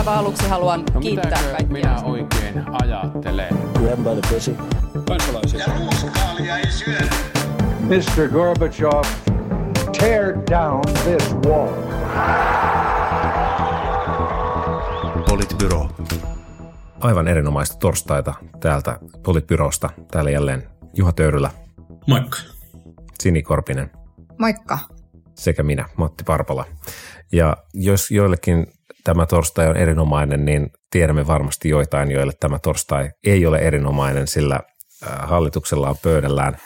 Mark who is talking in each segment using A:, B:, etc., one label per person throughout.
A: aivan aluksi haluan no, kiittää kaikkia.
B: minä oikein ajattelen?
C: Grab by the pussy.
D: Kansalaisia. Ja ruuskaalia ei syödä.
E: Mr. Gorbachev, tear down this wall.
F: Politbyro. Aivan erinomaista torstaita täältä Politbyrosta. Täällä jälleen Juha Töyrylä.
G: Moikka.
F: Sini Korpinen.
H: Moikka.
F: Sekä minä, Matti Parpala. Ja jos joillekin tämä torstai on erinomainen, niin tiedämme varmasti joitain, joille tämä torstai ei ole erinomainen, sillä äh, hallituksella on pöydällään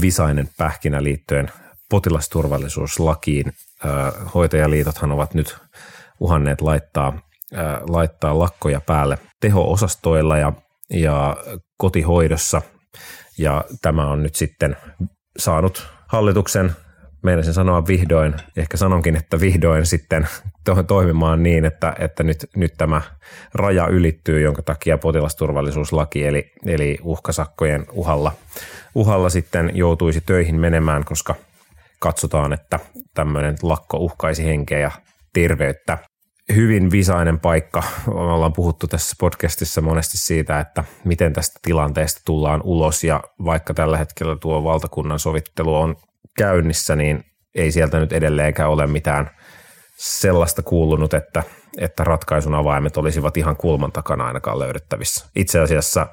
F: visainen pähkinä liittyen potilasturvallisuuslakiin. Äh, hoitajaliitothan ovat nyt uhanneet laittaa, äh, laittaa lakkoja päälle teho-osastoilla ja, ja kotihoidossa. Ja tämä on nyt sitten saanut hallituksen meinasin sanoa vihdoin, ehkä sanonkin, että vihdoin sitten to- toimimaan niin, että, että nyt, nyt tämä raja ylittyy, jonka takia potilasturvallisuuslaki eli, eli uhkasakkojen uhalla, uhalla sitten joutuisi töihin menemään, koska katsotaan, että tämmöinen lakko uhkaisi henkeä ja terveyttä. Hyvin visainen paikka. Ollaan puhuttu tässä podcastissa monesti siitä, että miten tästä tilanteesta tullaan ulos ja vaikka tällä hetkellä tuo valtakunnan sovittelu on käynnissä, niin ei sieltä nyt edelleenkään ole mitään sellaista kuulunut, että, että ratkaisun avaimet olisivat ihan kulman takana ainakaan löydettävissä. Itse asiassa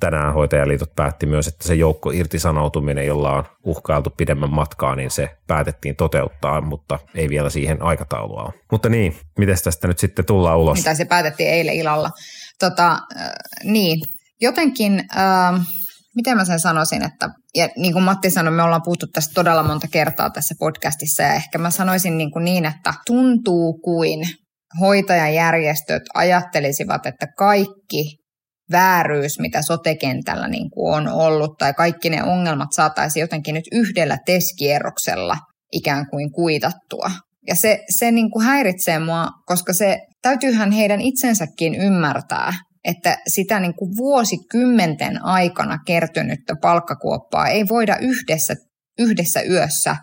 F: tänään hoitajaliitot päätti myös, että se joukko irtisanoutuminen, jolla on uhkailtu pidemmän matkaa, niin se päätettiin toteuttaa, mutta ei vielä siihen aikataulua ole. Mutta niin, miten tästä nyt sitten tullaan ulos?
H: Mitä se päätettiin eilen illalla. Tota, äh, niin, jotenkin... Äh, miten mä sen sanoisin, että ja niin kuin Matti sanoi, me ollaan puhuttu tästä todella monta kertaa tässä podcastissa ja ehkä mä sanoisin niin, kuin niin että tuntuu kuin hoitajajärjestöt ajattelisivat, että kaikki vääryys, mitä sotekentällä niin kuin on ollut, tai kaikki ne ongelmat saataisiin jotenkin nyt yhdellä teskierroksella ikään kuin kuitattua. Ja se, se niin kuin häiritsee mua, koska se täytyyhän heidän itsensäkin ymmärtää, että sitä niin kuin vuosikymmenten aikana kertynyttä palkkakuoppaa ei voida yhdessä, yhdessä yössä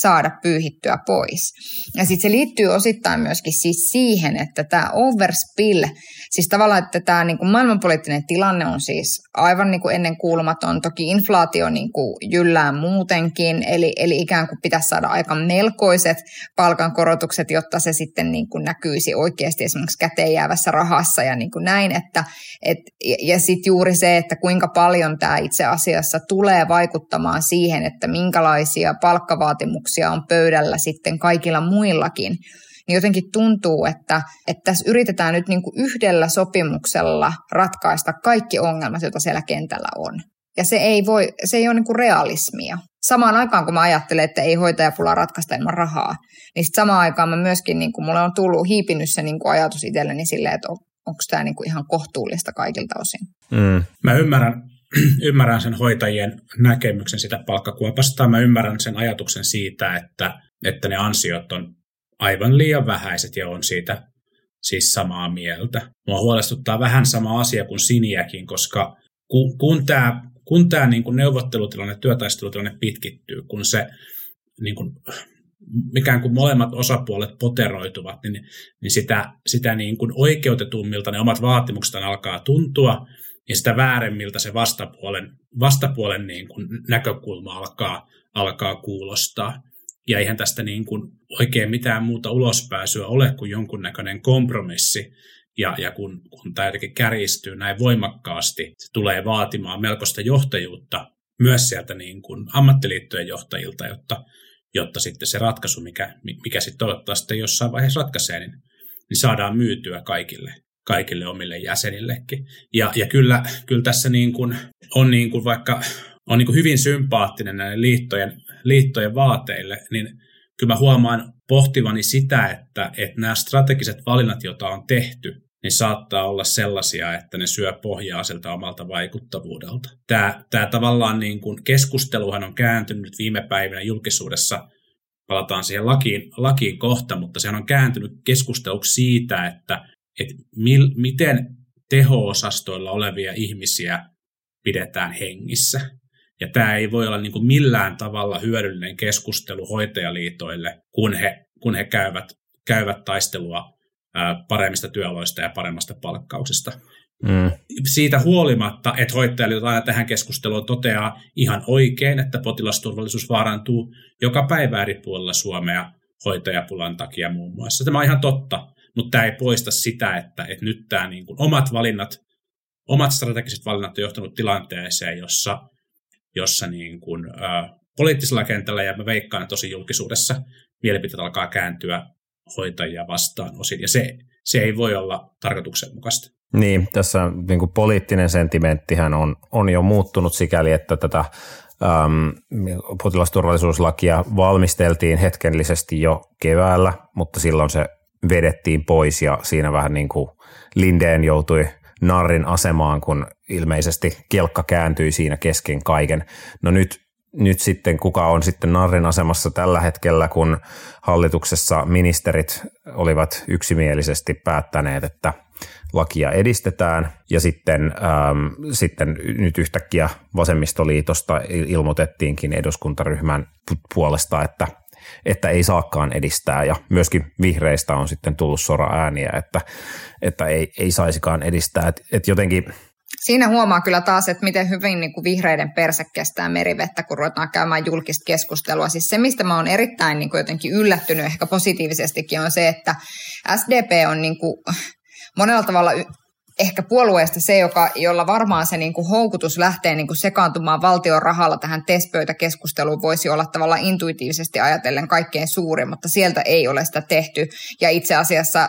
H: saada pyyhittyä pois. Ja sitten se liittyy osittain myöskin siis siihen, että tämä overspill, siis tavallaan, että tämä niin kuin maailmanpoliittinen tilanne on siis aivan niin kuin ennen kuulumaton. Toki inflaatio niin kuin jyllää muutenkin, eli, eli ikään kuin pitäisi saada aika melkoiset palkankorotukset, jotta se sitten niin kuin näkyisi oikeasti esimerkiksi käteen jäävässä rahassa ja niin kuin näin. Että, et, ja sitten juuri se, että kuinka paljon tämä itse asiassa tulee vaikuttamaan siihen, että minkälaisia palkkavaatimuksia on pöydällä sitten kaikilla muillakin niin jotenkin tuntuu, että, että tässä yritetään nyt niin kuin yhdellä sopimuksella ratkaista kaikki ongelmat, joita siellä kentällä on. Ja se ei, voi, se ei ole niin kuin realismia. Samaan aikaan, kun mä ajattelen, että ei hoitajapulaa ratkaista ilman rahaa, niin sitten samaan aikaan mä myöskin, niin kuin mulle on tullut hiipinyt se niin kuin ajatus itselleni silleen, että on, onko tämä niin kuin ihan kohtuullista kaikilta osin.
G: Mm. Mä ymmärrän, ymmärrän sen hoitajien näkemyksen sitä palkkakuopasta. Mä ymmärrän sen ajatuksen siitä, että, että ne ansiot on aivan liian vähäiset ja on siitä siis samaa mieltä. Mua huolestuttaa vähän sama asia kuin Siniäkin, koska kun, kun tämä kun tämä niin kuin neuvottelutilanne, työtaistelutilanne pitkittyy, kun se niin kuin, mikään kuin molemmat osapuolet poteroituvat, niin, niin sitä, sitä niin kuin oikeutetummilta ne omat vaatimukset alkaa tuntua, ja sitä vääremmiltä se vastapuolen, vastapuolen niin näkökulma alkaa, alkaa kuulostaa. Ja eihän tästä niin kuin oikein mitään muuta ulospääsyä ole kuin jonkunnäköinen kompromissi. Ja, ja kun, kun tämä jotenkin kärjistyy näin voimakkaasti, se tulee vaatimaan melkoista johtajuutta myös sieltä niin kuin ammattiliittojen johtajilta, jotta, jotta sitten se ratkaisu, mikä, mikä sitten toivottavasti jossain vaiheessa ratkaisee, niin, niin saadaan myytyä kaikille, kaikille omille jäsenillekin. Ja, ja kyllä, kyllä tässä niin kuin on niin kuin vaikka on niin kuin hyvin sympaattinen näille liittojen, liittojen vaateille, niin kyllä mä huomaan pohtivani sitä, että, että nämä strategiset valinnat, joita on tehty, niin saattaa olla sellaisia, että ne syö pohjaa sieltä omalta vaikuttavuudelta. Tämä, tämä tavallaan niin kuin keskusteluhan on kääntynyt viime päivinä julkisuudessa, palataan siihen lakiin, lakiin kohta, mutta sehän on kääntynyt keskusteluksi siitä, että, että mil, miten teho-osastoilla olevia ihmisiä pidetään hengissä. Ja tämä ei voi olla niin kuin millään tavalla hyödyllinen keskustelu hoitajaliitoille, kun he, kun he käyvät, käyvät taistelua paremmista työoloista ja paremmasta palkkauksesta. Mm. Siitä huolimatta, että hoitajaliitto aina tähän keskusteluun toteaa ihan oikein, että potilasturvallisuus vaarantuu joka päivä eri puolilla Suomea hoitajapulan takia muun muassa. Tämä on ihan totta, mutta tämä ei poista sitä, että, että nyt tämä niin kuin omat valinnat, omat strategiset valinnat on johtanut tilanteeseen, jossa, jossa niin kuin, ä, poliittisella kentällä ja mä veikkaan, että tosi julkisuudessa mielipiteet alkaa kääntyä hoitajia vastaan osin, ja se, se ei voi olla tarkoituksenmukaista.
F: Niin, tässä niin kuin poliittinen sentimenttihän on, on jo muuttunut sikäli, että tätä äm, potilasturvallisuuslakia valmisteltiin hetkellisesti jo keväällä, mutta silloin se vedettiin pois ja siinä vähän niin kuin Lindeen joutui narrin asemaan, kun ilmeisesti kelkka kääntyi siinä kesken kaiken. No nyt, nyt sitten kuka on sitten narrin asemassa tällä hetkellä, kun hallituksessa ministerit olivat yksimielisesti päättäneet, että – lakia edistetään. Ja sitten, ähm, sitten nyt yhtäkkiä vasemmistoliitosta ilmoitettiinkin eduskuntaryhmän puolesta, että, että ei saakaan edistää. Ja myöskin vihreistä on sitten tullut sora ääniä, että, että ei, ei saisikaan edistää, että et jotenkin
H: Siinä huomaa kyllä taas, että miten hyvin niin kuin vihreiden perse kestää merivettä, kun ruvetaan käymään julkista keskustelua. Siis se, mistä mä oon erittäin niin kuin jotenkin yllättynyt ehkä positiivisestikin, on se, että SDP on niin kuin monella tavalla ehkä puolueesta se, joka, jolla varmaan se niin kuin houkutus lähtee niin kuin sekaantumaan valtion rahalla tähän TES-pöytäkeskusteluun voisi olla tavallaan intuitiivisesti ajatellen kaikkein suurin, mutta sieltä ei ole sitä tehty. Ja itse asiassa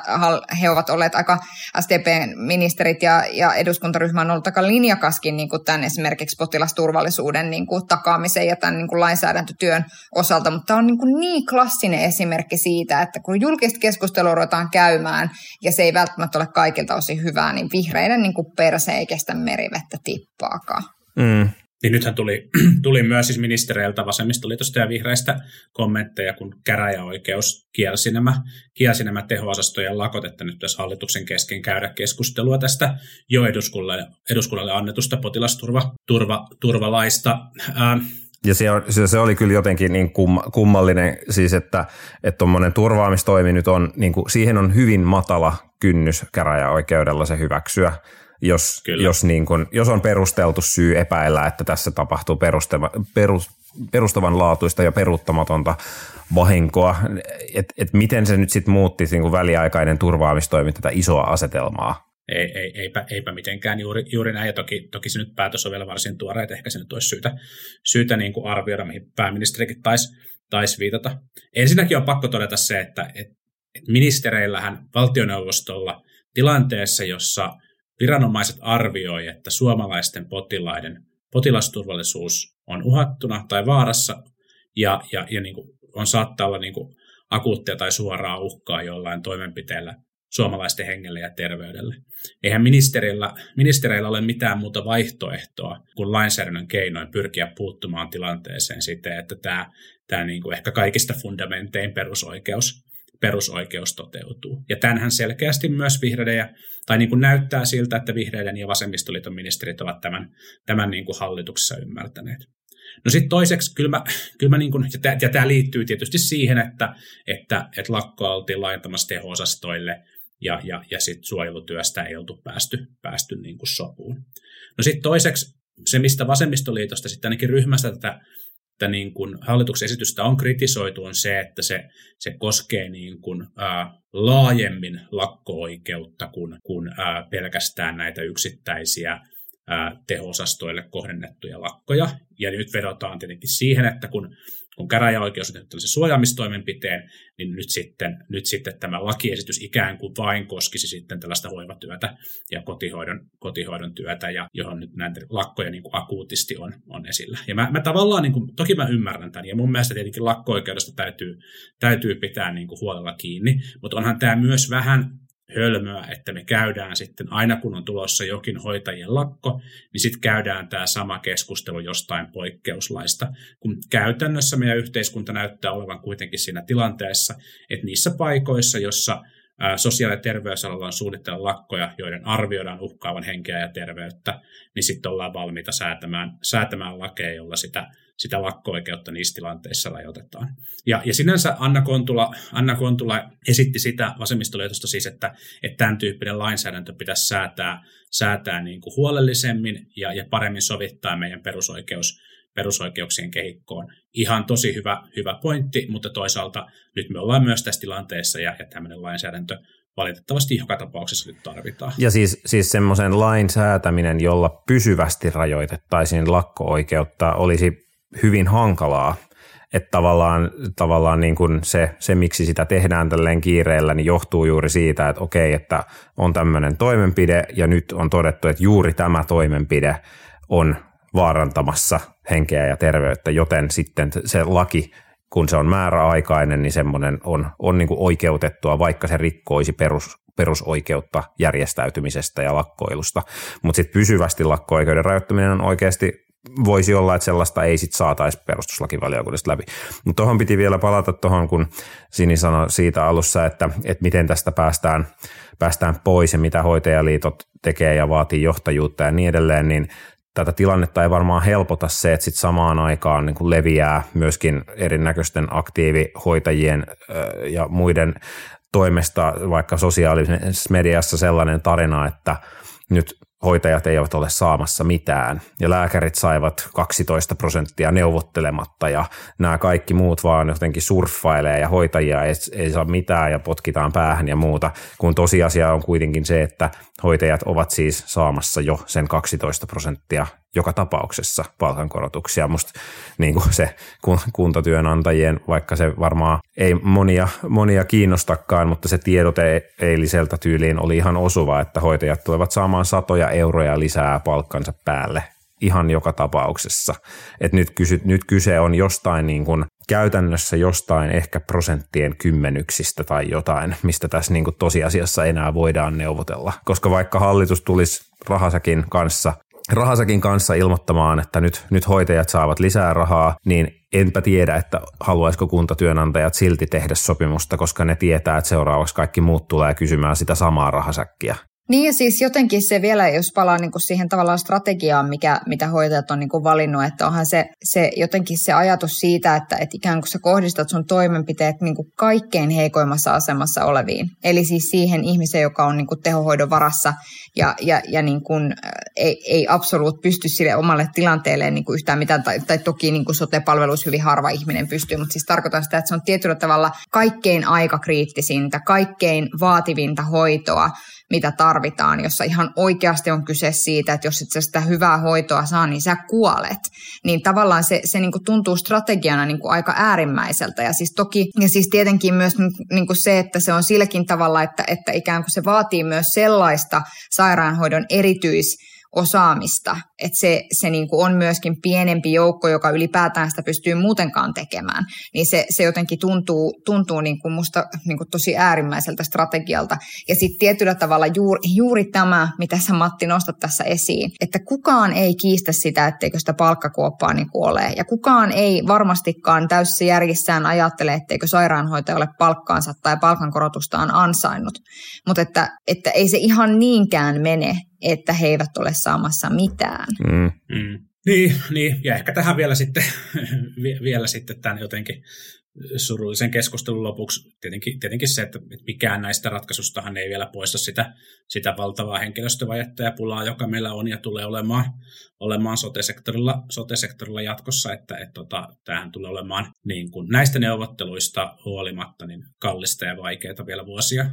H: he ovat olleet aika, STP-ministerit ja, ja eduskuntaryhmä on ollut aika linjakaskin niin kuin tämän esimerkiksi potilasturvallisuuden niin kuin takaamisen ja tämän niin kuin lainsäädäntötyön osalta, mutta on niin, kuin niin klassinen esimerkki siitä, että kun julkista keskustelua ruvetaan käymään ja se ei välttämättä ole kaikilta osin hyvää, niin vihreiden niin kuin perse ei kestä merivettä tippaakaan. Mm.
G: Niin nythän tuli, tuli myös siis ministereiltä vasemmistoliitosta ja vihreistä kommentteja, kun käräjäoikeus kielsi nämä, kielsi nämä tehoasastojen lakot, että nyt tässä hallituksen kesken käydä keskustelua tästä jo eduskunnalle, eduskunnalle annetusta potilasturvalaista. Ähm,
F: ja se, on, se, oli kyllä jotenkin niin kum, kummallinen, siis että tuommoinen että turvaamistoimi nyt on, niin kuin, siihen on hyvin matala kynnys käräjäoikeudella se hyväksyä, jos, jos, niin kuin, jos on perusteltu syy epäillä, että tässä tapahtuu perustava, perus, perustavan laatuista ja peruuttamatonta vahinkoa, että et miten se nyt sitten muutti niin kuin väliaikainen turvaamistoimi tätä isoa asetelmaa
G: ei, ei, eipä, eipä mitenkään juuri, juuri näin. Ja toki, toki se nyt päätös on vielä varsin tuore, että ehkä se nyt olisi syytä, syytä niin kuin arvioida, mihin pääministerikin taisi tais viitata. Ensinnäkin on pakko todeta se, että et, et ministereillähän valtioneuvostolla tilanteessa, jossa viranomaiset arvioi, että suomalaisten potilaiden potilasturvallisuus on uhattuna tai vaarassa ja, ja, ja niin kuin on saattaa olla niin kuin akuuttia tai suoraa uhkaa jollain toimenpiteellä suomalaisten hengelle ja terveydelle. Eihän ministerillä, ministereillä ole mitään muuta vaihtoehtoa kuin lainsäädännön keinoin pyrkiä puuttumaan tilanteeseen siten, että tämä, tämä niin kuin ehkä kaikista fundamentein perusoikeus, perusoikeus toteutuu. Ja tämähän selkeästi myös vihreiden, tai niin kuin näyttää siltä, että vihreiden ja vasemmistoliiton ministerit ovat tämän, tämän niin kuin hallituksessa ymmärtäneet. No sitten toiseksi, kyllä mä, kyllä mä niin kuin, ja tämä liittyy tietysti siihen, että, että, että lakkoa oltiin laajentamassa teho-osastoille – ja, ja, ja sitten suojelutyöstä ei oltu päästy, päästy niin kuin sopuun. No sitten toiseksi se, mistä vasemmistoliitosta sitten ainakin ryhmästä tätä, tätä niin kuin hallituksen esitystä on kritisoitu, on se, että se, se koskee niin kuin, ää, laajemmin lakko-oikeutta kuin, kuin ää, pelkästään näitä yksittäisiä ää, teho-osastoille kohdennettuja lakkoja. Ja nyt vedotaan tietenkin siihen, että kun kun käräjäoikeus on tehnyt suojaamistoimenpiteen, niin nyt sitten, nyt sitten tämä lakiesitys ikään kuin vain koskisi sitten tällaista hoivatyötä ja kotihoidon, kotihoidon työtä, ja johon nyt näitä lakkoja niin kuin akuutisti on, on esillä. Ja mä, mä tavallaan, niin kuin, toki mä ymmärrän tämän, ja mun mielestä tietenkin lakko-oikeudesta täytyy, täytyy pitää niin kuin huolella kiinni, mutta onhan tämä myös vähän hölmöä, että me käydään sitten, aina kun on tulossa jokin hoitajien lakko, niin sitten käydään tämä sama keskustelu jostain poikkeuslaista, kun käytännössä meidän yhteiskunta näyttää olevan kuitenkin siinä tilanteessa, että niissä paikoissa, jossa sosiaali- ja terveysalalla on suunnitella lakkoja, joiden arvioidaan uhkaavan henkeä ja terveyttä, niin sitten ollaan valmiita säätämään, säätämään lakeja, jolla sitä sitä lakko-oikeutta niissä tilanteissa rajoitetaan. Ja, ja sinänsä Anna Kontula, Anna Kontula esitti sitä vasemmistoliitosta siis, että, että tämän tyyppinen lainsäädäntö pitäisi säätää, säätää niin kuin huolellisemmin ja, ja paremmin sovittaa meidän perusoikeus, perusoikeuksien kehikkoon. Ihan tosi hyvä, hyvä pointti, mutta toisaalta nyt me ollaan myös tässä tilanteessa ja, ja tämmöinen lainsäädäntö valitettavasti joka tapauksessa nyt tarvitaan.
F: Ja siis, siis semmoisen lain säätäminen, jolla pysyvästi rajoitettaisiin lakko-oikeutta, olisi hyvin hankalaa. Että tavallaan, tavallaan niin kuin se, se, miksi sitä tehdään tälleen kiireellä, niin johtuu juuri siitä, että okei, että on tämmöinen toimenpide ja nyt on todettu, että juuri tämä toimenpide on vaarantamassa henkeä ja terveyttä, joten sitten se laki kun se on määräaikainen, niin semmoinen on, on niin kuin oikeutettua, vaikka se rikkoisi perus, perusoikeutta järjestäytymisestä ja lakkoilusta. Mutta sitten pysyvästi lakko-oikeuden rajoittaminen on oikeasti voisi olla, että sellaista ei sitten saataisi perustuslakivaliokunnasta läpi. Mutta tuohon piti vielä palata tuohon, kun Sini sanoi siitä alussa, että, että miten tästä päästään, päästään pois ja mitä hoitajaliitot tekee ja vaatii johtajuutta ja niin edelleen, niin tätä tilannetta ei varmaan helpota se, että sit samaan aikaan niin kuin leviää myöskin erinäköisten aktiivihoitajien ja muiden toimesta vaikka sosiaalisessa mediassa sellainen tarina, että nyt hoitajat eivät ole saamassa mitään. Ja lääkärit saivat 12 prosenttia neuvottelematta ja nämä kaikki muut vaan jotenkin surffailee ja hoitajia ei, ei saa mitään ja potkitaan päähän ja muuta, kun tosiasia on kuitenkin se, että hoitajat ovat siis saamassa jo sen 12 prosenttia joka tapauksessa palkankorotuksia. Musta niin kuin se kuntatyönantajien, vaikka se varmaan ei monia, monia kiinnostakaan, mutta se tiedote eiliseltä tyyliin oli ihan osuva, että hoitajat tulevat saamaan satoja euroja lisää palkkansa päälle ihan joka tapauksessa. Et nyt, kysy, nyt kyse on jostain niin kuin käytännössä jostain ehkä prosenttien kymmenyksistä tai jotain, mistä tässä niin kuin tosiasiassa enää voidaan neuvotella. Koska vaikka hallitus tulisi rahasakin kanssa Rahasakin kanssa ilmoittamaan, että nyt, nyt hoitajat saavat lisää rahaa, niin enpä tiedä, että haluaisiko kuntatyönantajat silti tehdä sopimusta, koska ne tietää, että seuraavaksi kaikki muut tulee kysymään sitä samaa rahasäkkiä.
H: Niin ja siis jotenkin se vielä, jos palaa niin kuin siihen tavallaan strategiaan, mikä, mitä hoitajat on niin kuin valinnut, että onhan se, se jotenkin se ajatus siitä, että, että ikään kuin sä kohdistat sun toimenpiteet niin kuin kaikkein heikoimmassa asemassa oleviin. Eli siis siihen ihmiseen, joka on niin kuin tehohoidon varassa ja, ja, ja niin kuin, ei, ei absoluut pysty sille omalle tilanteelleen niin kuin yhtään mitään, tai, tai toki niin kuin sote-palveluissa hyvin harva ihminen pystyy, mutta siis tarkoitan sitä, että se on tietyllä tavalla kaikkein aikakriittisintä, kaikkein vaativinta hoitoa, mitä tarvitaan, jossa ihan oikeasti on kyse siitä, että jos et sä sitä hyvää hoitoa saa, niin sä kuolet. Niin tavallaan se, se niin kuin tuntuu strategiana niin kuin aika äärimmäiseltä. Ja siis toki, ja siis tietenkin myös niin kuin se, että se on silläkin tavalla, että, että ikään kuin se vaatii myös sellaista sairaanhoidon erityis osaamista, että se, se niin kuin on myöskin pienempi joukko, joka ylipäätään sitä pystyy muutenkaan tekemään, niin se, se jotenkin tuntuu, tuntuu niin kuin musta niin kuin tosi äärimmäiseltä strategialta. Ja sitten tietyllä tavalla juuri, juuri tämä, mitä sä Matti nostat tässä esiin, että kukaan ei kiistä sitä, etteikö sitä palkkakuoppaa niin kuin ole. Ja kukaan ei varmastikaan täysissä järjissään ajattele, etteikö sairaanhoitaja ole palkkaansa tai palkankorotustaan ansainnut. Mutta että, että ei se ihan niinkään mene, että he eivät ole saamassa mitään. Mm.
G: Mm. Niin, niin, ja ehkä tähän vielä sitten, vielä sitten tämän jotenkin surullisen keskustelun lopuksi tietenkin, tietenkin se, että mikään näistä ratkaisustahan ei vielä poista sitä, sitä valtavaa henkilöstövajetta ja pulaa, joka meillä on ja tulee olemaan, olemaan sote-sektorilla, sote-sektorilla jatkossa, että et, tota, tämähän tulee olemaan niin kuin näistä neuvotteluista huolimatta niin kallista ja vaikeaa vielä vuosia,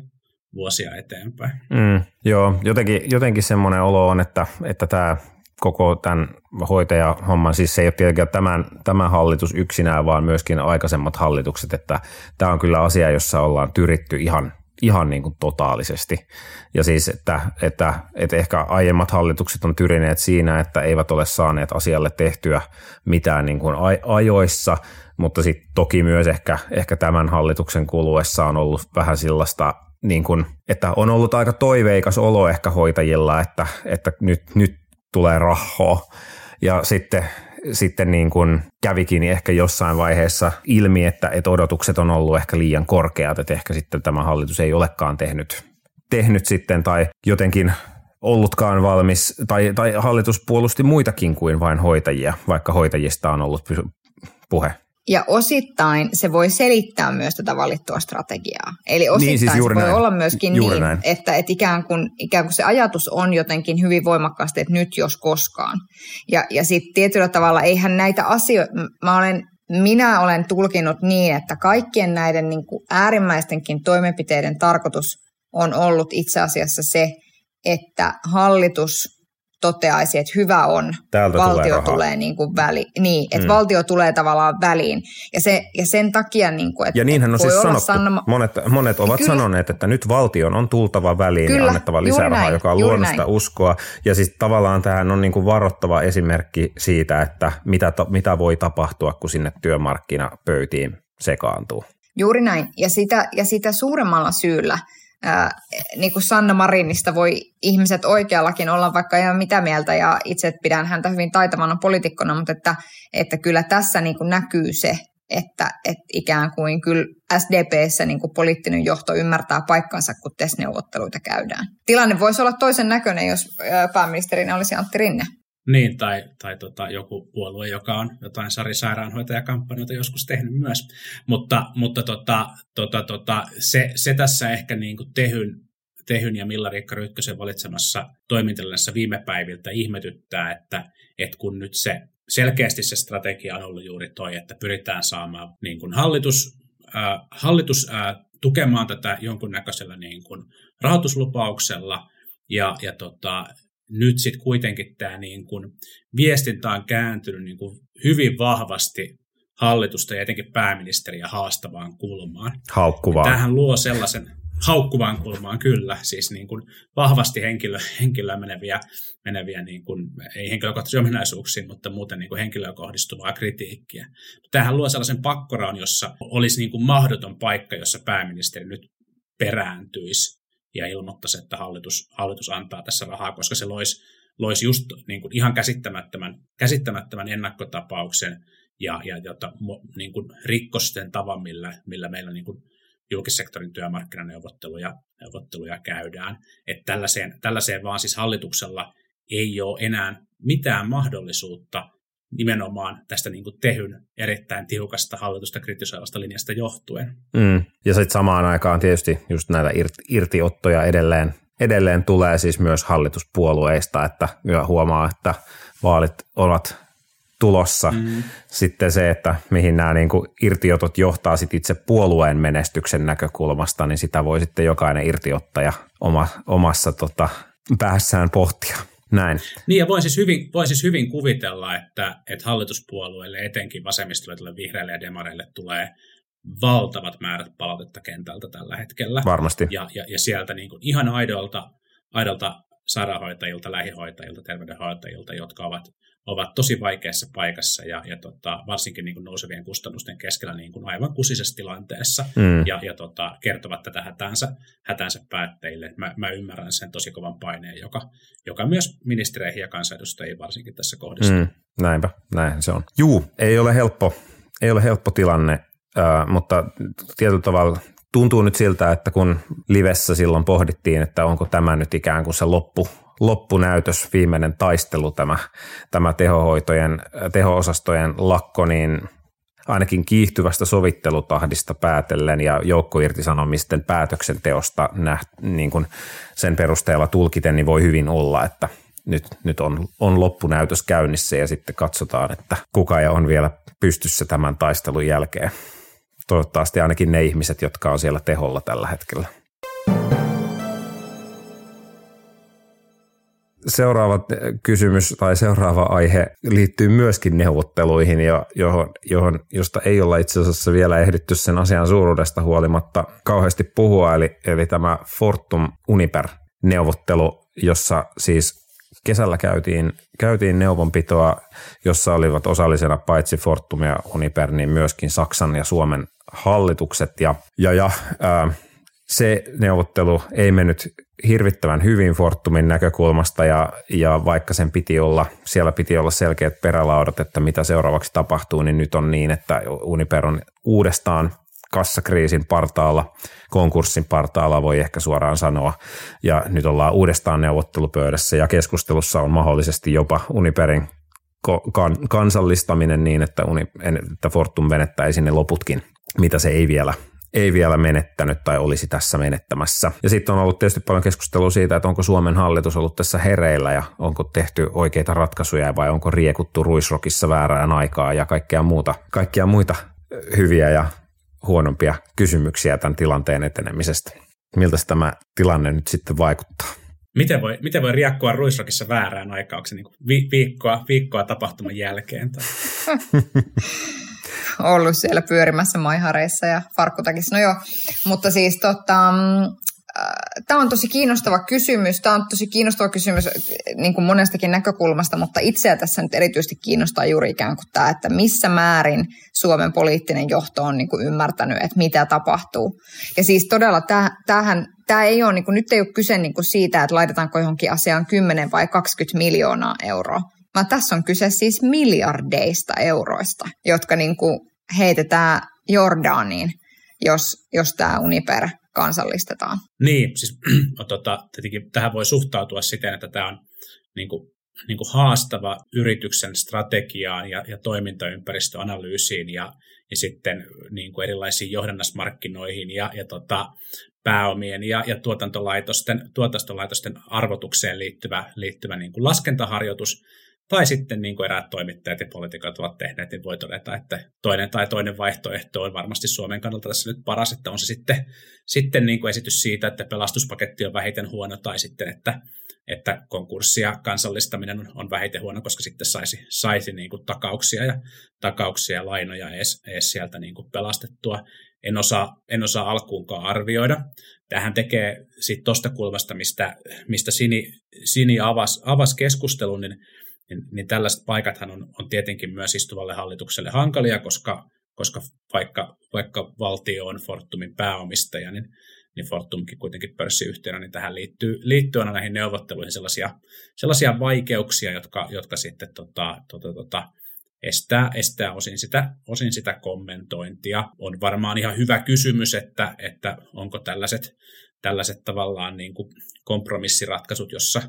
G: vuosia eteenpäin.
F: Mm, joo, jotenkin, jotenkin semmoinen olo on, että, että tämä koko tämän hoitajahomman, siis se ei ole tietenkään tämän, tämä hallitus yksinään, vaan myöskin aikaisemmat hallitukset, että tämä on kyllä asia, jossa ollaan tyritty ihan, ihan niin kuin totaalisesti. Ja siis, että, että, että ehkä aiemmat hallitukset on tyrineet siinä, että eivät ole saaneet asialle tehtyä mitään niin kuin ajoissa, mutta sitten toki myös ehkä, ehkä tämän hallituksen kuluessa on ollut vähän sellaista niin kuin, että on ollut aika toiveikas olo ehkä hoitajilla, että, että nyt, nyt tulee rahoa. Ja sitten, sitten niin kuin kävikin ehkä jossain vaiheessa ilmi, että, että odotukset on ollut ehkä liian korkeat, että ehkä sitten tämä hallitus ei olekaan tehnyt, tehnyt sitten tai jotenkin ollutkaan valmis, tai, tai hallitus puolusti muitakin kuin vain hoitajia, vaikka hoitajista on ollut puhe.
H: Ja osittain se voi selittää myös tätä valittua strategiaa. Eli osittain niin, siis juuri se voi näin. olla myöskin juuri niin, että, että ikään, kuin, ikään kuin se ajatus on jotenkin hyvin voimakkaasti, että nyt jos koskaan. Ja, ja sitten tietyllä tavalla eihän näitä asioita, mä olen minä olen tulkinut niin, että kaikkien näiden niin kuin äärimmäistenkin toimenpiteiden tarkoitus on ollut itse asiassa se, että hallitus toteaisi, että hyvä on, Täältä valtio tulee, tulee niin kuin väli, niin, että mm. valtio tulee tavallaan väliin. Ja, se, ja sen takia, niin kuin, että
F: Ja niinhän on siis sanottu. Sanoma... Monet, monet ovat kyllä. sanoneet, että nyt valtion on tultava väliin kyllä, ja annettava lisärahaa, joka on luonnosta näin. uskoa. Ja siis tavallaan tähän on niin kuin varoittava esimerkki siitä, että mitä, mitä voi tapahtua, kun sinne työmarkkinapöytiin sekaantuu.
H: Juuri näin. Ja sitä, ja sitä suuremmalla syyllä – ää, niin kuin Sanna Marinista voi ihmiset oikeallakin olla vaikka ihan mitä mieltä ja itse pidän häntä hyvin taitavana poliitikkona, mutta että, että kyllä tässä niin kuin näkyy se, että, että ikään kuin kyllä SDPssä niin kuin poliittinen johto ymmärtää paikkansa, kun TES-neuvotteluita käydään. Tilanne voisi olla toisen näköinen, jos pääministerinä olisi Antti Rinne.
G: Niin, tai, tai tota, joku puolue, joka on jotain Sari Sairaanhoitajakampanjoita joskus tehnyt myös. Mutta, mutta tota, tota, tota, se, se tässä ehkä niin kuin tehyn, tehyn ja Milla-Riikka Rytkösen valitsemassa toimintalinjassa viime päiviltä ihmetyttää, että, että kun nyt se selkeästi se strategia on ollut juuri toi, että pyritään saamaan niin kuin hallitus, äh, hallitus äh, tukemaan tätä jonkunnäköisellä niin kuin rahoituslupauksella ja, ja tota, nyt sitten kuitenkin tämä niin kun viestintä on kääntynyt niin kun hyvin vahvasti hallitusta ja etenkin pääministeriä haastavaan kulmaan.
F: Haukkuvaan.
G: Tähän luo sellaisen haukkuvaan kulmaan kyllä, siis niin kuin vahvasti henkilö, henkilöä meneviä, meneviä niin kuin, ei henkilökohtaisia ominaisuuksia, mutta muuten niin kuin henkilöön kohdistuvaa kritiikkiä. Tähän luo sellaisen pakkoraun, jossa olisi niin kuin mahdoton paikka, jossa pääministeri nyt perääntyisi ja ilmoittaisi, että hallitus, hallitus antaa tässä rahaa, koska se loisi, loisi just niin kuin ihan käsittämättömän, käsittämättömän ennakkotapauksen ja, ja jota, niin kuin rikkosten tavan, millä, millä meillä niin kuin julkissektorin työmarkkinaneuvotteluja neuvotteluja käydään. Että tällaiseen, tällaiseen vaan siis hallituksella ei ole enää mitään mahdollisuutta nimenomaan tästä niin kuin tehyn erittäin tiukasta hallitusta kritisoivasta linjasta johtuen.
F: Mm. Ja sitten samaan aikaan tietysti just näitä irtiottoja edelleen, edelleen tulee siis myös hallituspuolueista, että huomaa, että vaalit ovat tulossa. Mm. Sitten se, että mihin nämä niin kuin irtiotot johtaa sit itse puolueen menestyksen näkökulmasta, niin sitä voi sitten jokainen irtiottaja oma, omassa tota, päässään pohtia. Näin.
G: Niin ja voin siis hyvin, voin siis hyvin kuvitella, että, että hallituspuolueille, etenkin vasemmistolle, vihreille ja demareille tulee valtavat määrät palautetta kentältä tällä hetkellä.
F: Varmasti.
G: Ja, ja, ja sieltä niin kuin ihan aidolta, aidolta sairaanhoitajilta, lähihoitajilta, terveydenhoitajilta, jotka ovat ovat tosi vaikeassa paikassa ja, ja tota, varsinkin niin kuin nousevien kustannusten keskellä niin kuin aivan kusisessa tilanteessa mm. ja, ja tota, kertovat tätä hätänsä, hätänsä päättäjille. Mä, mä ymmärrän sen tosi kovan paineen, joka, joka myös ministereihin ja kansanedustajiin varsinkin tässä kohdassa. Mm,
F: näinpä, näin se on. Juu, ei ole helppo, ei ole helppo tilanne, äh, mutta tietyllä tavalla tuntuu nyt siltä, että kun livessä silloin pohdittiin, että onko tämä nyt ikään kuin se loppu, loppunäytös, viimeinen taistelu, tämä, tämä tehohoitojen, teho-osastojen lakko, niin ainakin kiihtyvästä sovittelutahdista päätellen ja joukkoirtisanomisten päätöksenteosta näht, niin kuin sen perusteella tulkiten, niin voi hyvin olla, että nyt, nyt on, on loppunäytös käynnissä ja sitten katsotaan, että kuka on vielä pystyssä tämän taistelun jälkeen. Toivottavasti ainakin ne ihmiset, jotka on siellä teholla tällä hetkellä. seuraava kysymys tai seuraava aihe liittyy myöskin neuvotteluihin, johon, johon, josta ei olla itse asiassa vielä ehditty sen asian suuruudesta huolimatta kauheasti puhua, eli, eli tämä Fortum Uniper-neuvottelu, jossa siis kesällä käytiin, käytiin neuvonpitoa, jossa olivat osallisena paitsi Fortum ja Uniper, niin myöskin Saksan ja Suomen hallitukset, ja, ja, ja ää, se neuvottelu ei mennyt hirvittävän hyvin Fortumin näkökulmasta ja, ja vaikka sen piti olla, siellä piti olla selkeät perälaudat, että mitä seuraavaksi tapahtuu, niin nyt on niin, että Uniper on uudestaan kassakriisin partaalla, konkurssin partaalla voi ehkä suoraan sanoa. Ja nyt ollaan uudestaan neuvottelupöydässä ja keskustelussa on mahdollisesti jopa Uniperin kansallistaminen niin, että, Uni, että Fortum menettäisi ne loputkin, mitä se ei vielä ei vielä menettänyt tai olisi tässä menettämässä. Ja sitten on ollut tietysti paljon keskustelua siitä, että onko Suomen hallitus ollut tässä hereillä ja onko tehty oikeita ratkaisuja vai onko riekuttu ruisrokissa väärään aikaa ja kaikkea muuta, kaikkia muita hyviä ja huonompia kysymyksiä tämän tilanteen etenemisestä. Miltä tämä tilanne nyt sitten vaikuttaa?
G: Miten voi, miten voi riekkoa ruisrokissa väärään aikaan? Onko se niin vi- viikkoa, viikkoa tapahtuman jälkeen? Tai?
H: ollut siellä pyörimässä maihareissa ja farkkutakissa. No joo, mutta siis tota, mm, Tämä on tosi kiinnostava kysymys. Tämä on tosi kiinnostava kysymys niin kuin monestakin näkökulmasta, mutta itseä tässä nyt erityisesti kiinnostaa juuri ikään kuin tämä, että missä määrin Suomen poliittinen johto on niin kuin ymmärtänyt, että mitä tapahtuu. Ja siis todella tämähän, tämä ei ole, niin kuin, nyt ei ole kyse niin kuin siitä, että laitetaanko johonkin asiaan 10 vai 20 miljoonaa euroa, vaan tässä on kyse siis miljardeista euroista, jotka niin kuin heitetään Jordaniin, jos, jos tämä Uniper kansallistetaan.
G: Niin, siis tota, tietenkin tähän voi suhtautua siten, että tämä on niin kuin, niin kuin haastava yrityksen strategiaan ja, ja toimintaympäristöanalyysiin ja, ja sitten niin kuin erilaisiin johdannasmarkkinoihin ja, ja tota, pääomien ja, ja tuotantolaitosten, tuotantolaitosten arvotukseen liittyvä, liittyvä niin kuin laskentaharjoitus, tai sitten niin kuin eräät toimittajat ja poliitikot ovat tehneet, niin voi todeta, että toinen tai toinen vaihtoehto on varmasti Suomen kannalta tässä nyt paras, että on se sitten, sitten niin kuin esitys siitä, että pelastuspaketti on vähiten huono, tai sitten, että, että konkurssi ja kansallistaminen on, on vähiten huono, koska sitten saisi, saisi niin kuin takauksia ja takauksia ja lainoja edes, edes sieltä niin kuin pelastettua. En osaa, en osaa alkuunkaan arvioida. Tähän tekee sitten tuosta kulmasta, mistä, mistä Sini, Sini avasi avas keskustelun, niin niin, niin tällaiset paikathan on, on tietenkin myös istuvalle hallitukselle hankalia, koska, koska vaikka, vaikka valtio on Fortumin pääomistaja, niin, niin Fortumkin kuitenkin pörssiyhtiönä, niin tähän liittyy, liittyy aina näihin neuvotteluihin sellaisia, sellaisia vaikeuksia, jotka, jotka sitten tota, tota, tota, estää, estää osin, sitä, osin sitä kommentointia. On varmaan ihan hyvä kysymys, että, että onko tällaiset, tällaiset tavallaan niin kuin kompromissiratkaisut, jossa,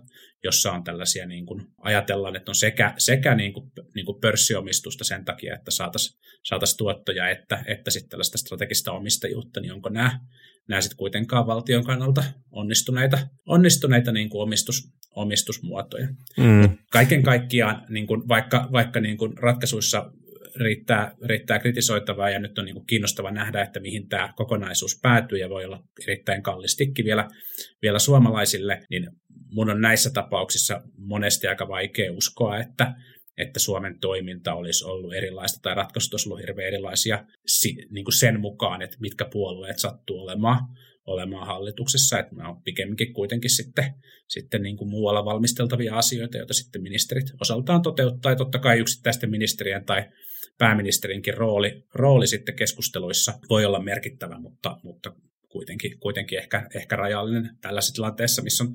G: jossa on tällaisia, niin kuin, ajatellaan, että on sekä, sekä niin kuin, niin kuin pörssiomistusta sen takia, että saataisiin saatais tuottoja, että, että sitten tällaista strategista omistajuutta, niin onko nämä, nämä sitten kuitenkaan valtion kannalta onnistuneita, onnistuneita niin kuin omistus, omistusmuotoja. Mm. Kaiken kaikkiaan, niin kuin, vaikka, vaikka niin kuin ratkaisuissa riittää, riittää kritisoitavaa ja nyt on niin kuin kiinnostava nähdä, että mihin tämä kokonaisuus päätyy ja voi olla erittäin kallistikin vielä, vielä suomalaisille, niin mun on näissä tapauksissa monesti aika vaikea uskoa, että, että Suomen toiminta olisi ollut erilaista tai ratkaisut olisi ollut hirveän erilaisia niin kuin sen mukaan, että mitkä puolueet sattuu olemaan, olemaan hallituksessa. Että nämä on pikemminkin kuitenkin sitten, sitten niin kuin muualla valmisteltavia asioita, joita sitten ministerit osaltaan toteuttaa. Ja totta kai yksittäisten ministerien tai pääministerinkin rooli, rooli sitten keskusteluissa voi olla merkittävä, mutta, mutta kuitenkin, kuitenkin ehkä, ehkä rajallinen tällaisessa tilanteessa, missä on,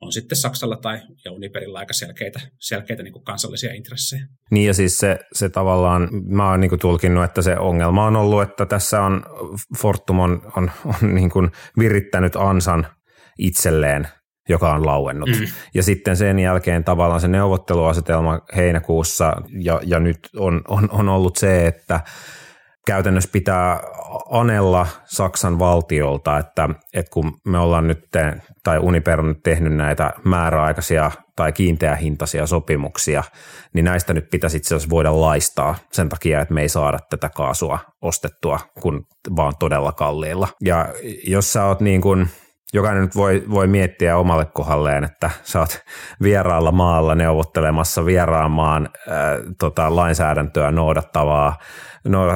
G: on sitten Saksalla tai ja Uniperilla aika selkeitä, selkeitä niin kansallisia intressejä.
F: Niin ja siis se, se tavallaan, mä oon niin tulkinnut, että se ongelma on ollut, että tässä on Fortum on, on, on niin virittänyt ansan itselleen joka on lauennut. Mm. Ja sitten sen jälkeen tavallaan se neuvotteluasetelma heinäkuussa ja, ja nyt on, on, on ollut se, että käytännössä pitää anella Saksan valtiolta, että, että kun me ollaan nyt, tai Uniper on nyt tehnyt näitä määräaikaisia tai kiinteähintaisia sopimuksia, niin näistä nyt pitäisi itse asiassa voida laistaa sen takia, että me ei saada tätä kaasua ostettua, kun vaan todella kalliilla. Ja jos sä oot niin kuin – jokainen nyt voi, voi miettiä omalle kohdalleen, että sä oot vieraalla maalla neuvottelemassa vieraan maan äh, tota, lainsäädäntöä noudattavaa,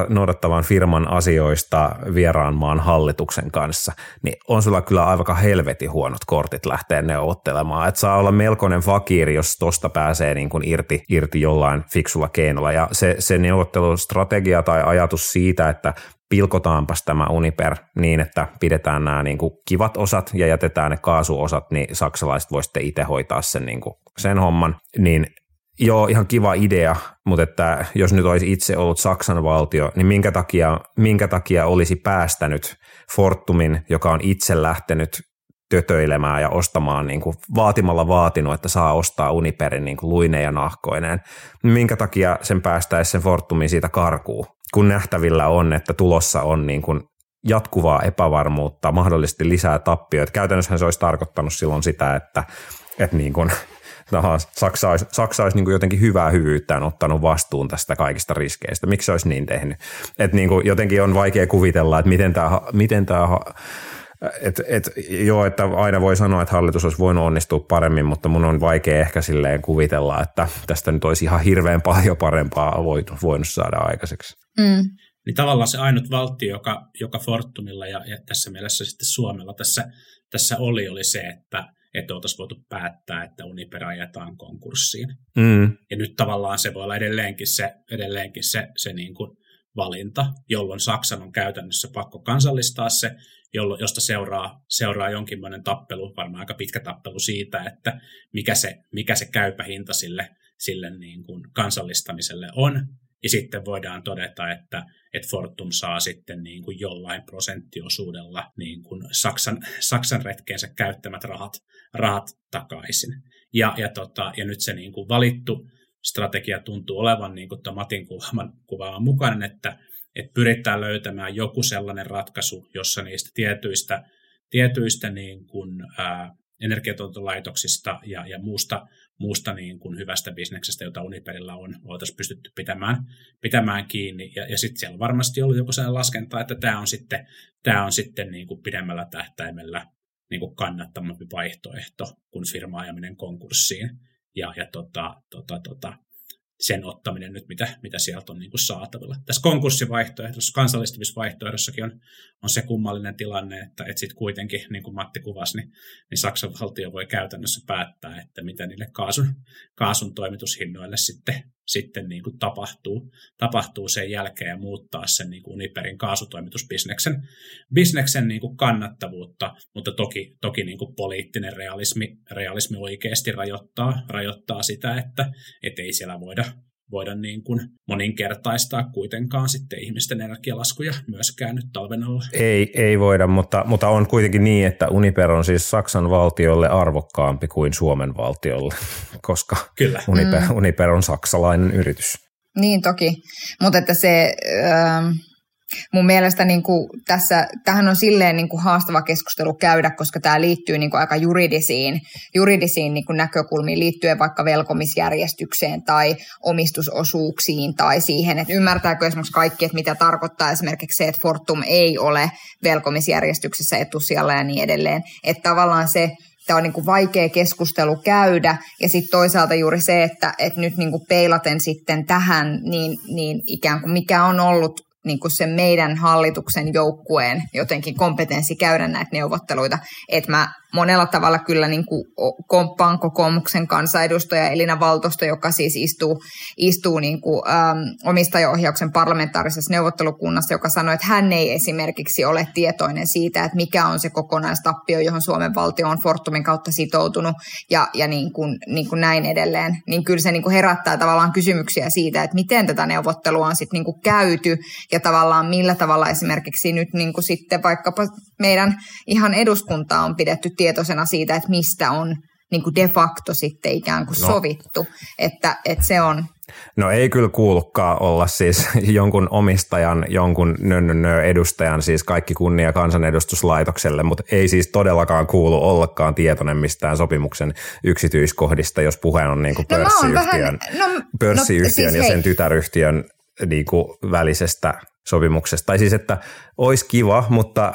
F: noudattavan firman asioista vieraan maan hallituksen kanssa, niin on sulla kyllä aivan helvetin huonot kortit lähteä neuvottelemaan. Että saa olla melkoinen fakiri, jos tosta pääsee niin kuin irti, irti jollain fiksulla keinolla. Ja se, se neuvottelustrategia tai ajatus siitä, että pilkotaanpas tämä Uniper niin, että pidetään nämä niin kuin kivat osat ja jätetään ne kaasuosat, niin saksalaiset voisitte itse hoitaa sen, niin kuin sen homman, niin joo, ihan kiva idea, mutta että jos nyt olisi itse ollut Saksan valtio, niin minkä takia, minkä takia olisi päästänyt Fortumin, joka on itse lähtenyt tötöilemään ja ostamaan niin kuin vaatimalla vaatinut, että saa ostaa Uniperin niin kuin luineen ja nahkoineen. Minkä takia sen päästäisi sen Fortumin siitä karkuun, kun nähtävillä on, että tulossa on niin kuin jatkuvaa epävarmuutta, mahdollisesti lisää tappioita. Käytännössä se olisi tarkoittanut silloin sitä, että, että niin kuin, Saksa olisi, Saksa olisi niin kuin jotenkin hyvää hyvyyttään ottanut vastuun tästä kaikista riskeistä. Miksi se olisi niin tehnyt? Et niin kuin jotenkin on vaikea kuvitella, että miten tämä, miten tämä et, et, joo, että aina voi sanoa, että hallitus olisi voinut onnistua paremmin, mutta mun on vaikea ehkä silleen kuvitella, että tästä nyt olisi ihan hirveän paljon parempaa voitu, voinut saada aikaiseksi. Mm.
G: Niin tavallaan se ainut valtio, joka, joka Fortumilla ja, ja tässä mielessä sitten Suomella tässä, tässä oli, oli se, että, että oltaisiin voitu päättää, että Uniper ajetaan konkurssiin. Mm. Ja nyt tavallaan se voi olla edelleenkin se, edelleenkin se, se niin kuin valinta, jolloin Saksan on käytännössä pakko kansallistaa se, jollo, josta seuraa, seuraa jonkinlainen tappelu, varmaan aika pitkä tappelu siitä, että mikä se, mikä se käypä hinta sille, sille niin kuin kansallistamiselle on. Ja sitten voidaan todeta, että, että Fortum saa sitten niin kuin jollain prosenttiosuudella niin kuin Saksan, Saksan retkeensä käyttämät rahat, rahat takaisin. Ja, ja, tota, ja nyt se niin kuin valittu strategia tuntuu olevan niin kuin Matin kuvaaman, mukainen, että, että pyritään löytämään joku sellainen ratkaisu, jossa niistä tietyistä, tietyistä niin kuin, ää, energiatuotantolaitoksista ja, ja muusta, muusta niin kuin hyvästä bisneksestä, jota Uniperillä on, oltaisiin pystytty pitämään, pitämään kiinni. Ja, ja sitten siellä on varmasti ollut joku sellainen laskenta, että tämä on sitten, tämä on sitten niin kuin pidemmällä tähtäimellä niin kuin kannattamampi vaihtoehto kuin firma ajaminen konkurssiin. Ja, ja tota, tota, tota, sen ottaminen nyt, mitä, mitä sieltä on niin kuin saatavilla. Tässä konkurssivaihtoehdossa, kansallistamisvaihtoehdossakin on, on se kummallinen tilanne, että, että sitten kuitenkin, niin kuin Matti kuvasi, niin, niin Saksan valtio voi käytännössä päättää, että mitä niille kaasun, kaasun toimitushinnoille sitten, sitten niin kuin tapahtuu, tapahtuu sen jälkeen ja muuttaa sen niin kuin Uniperin kaasutoimitusbisneksen bisneksen niin kuin kannattavuutta, mutta toki, toki niin kuin poliittinen realismi, realismi oikeasti rajoittaa, rajoittaa sitä, että et ei siellä voida voida niin kuin moninkertaistaa kuitenkaan sitten ihmisten energialaskuja myöskään nyt talven alla.
F: Ei, ei voida, mutta, mutta on kuitenkin niin, että Uniper on siis Saksan valtiolle arvokkaampi kuin Suomen valtiolle, koska Kyllä. Uniper, mm. Uniper on saksalainen yritys.
H: Niin toki, mutta että se... Äh mun mielestä niin kuin tässä, tähän on silleen niin kuin haastava keskustelu käydä, koska tämä liittyy niin kuin aika juridisiin, juridisiin niin kuin näkökulmiin liittyen vaikka velkomisjärjestykseen tai omistusosuuksiin tai siihen, että ymmärtääkö esimerkiksi kaikki, että mitä tarkoittaa esimerkiksi se, että Fortum ei ole velkomisjärjestyksessä etusijalla ja niin edelleen. Että tavallaan se, tämä on niin kuin vaikea keskustelu käydä. Ja sitten toisaalta juuri se, että, että nyt niin kuin peilaten sitten tähän, niin, niin ikään kuin mikä on ollut niin kuin sen meidän hallituksen joukkueen jotenkin kompetenssi käydä näitä neuvotteluita. Että mä monella tavalla kyllä niin kuin komppaan kokoomuksen kansanedustaja Elina Valtosta, joka siis istuu, istuu niin kuin, äm, omistajaohjauksen parlamentaarisessa neuvottelukunnassa, joka sanoi, että hän ei esimerkiksi ole tietoinen siitä, että mikä on se kokonaistappio, johon Suomen valtio on Fortumin kautta sitoutunut ja, ja niin, kuin, niin kuin näin edelleen. Niin kyllä se niin kuin herättää tavallaan kysymyksiä siitä, että miten tätä neuvottelua on sitten niin kuin käyty ja tavallaan millä tavalla esimerkiksi nyt niin kuin sitten vaikkapa meidän ihan eduskunta on pidetty tietoisena siitä, että mistä on niin kuin de facto sitten ikään kuin no. sovittu, että, että se on
F: No ei kyllä kuulukaan olla siis jonkun omistajan, jonkun nönnönnö edustajan, siis kaikki kunnia kansanedustuslaitokselle, mutta ei siis todellakaan kuulu ollakaan tietoinen mistään sopimuksen yksityiskohdista, jos puhe on niin kuin pörssiyhtiön, no, vähän, no, pörssiyhtiön no, siis ja sen hei. tytäryhtiön niin kuin välisestä sopimuksesta. Tai siis, että olisi kiva, mutta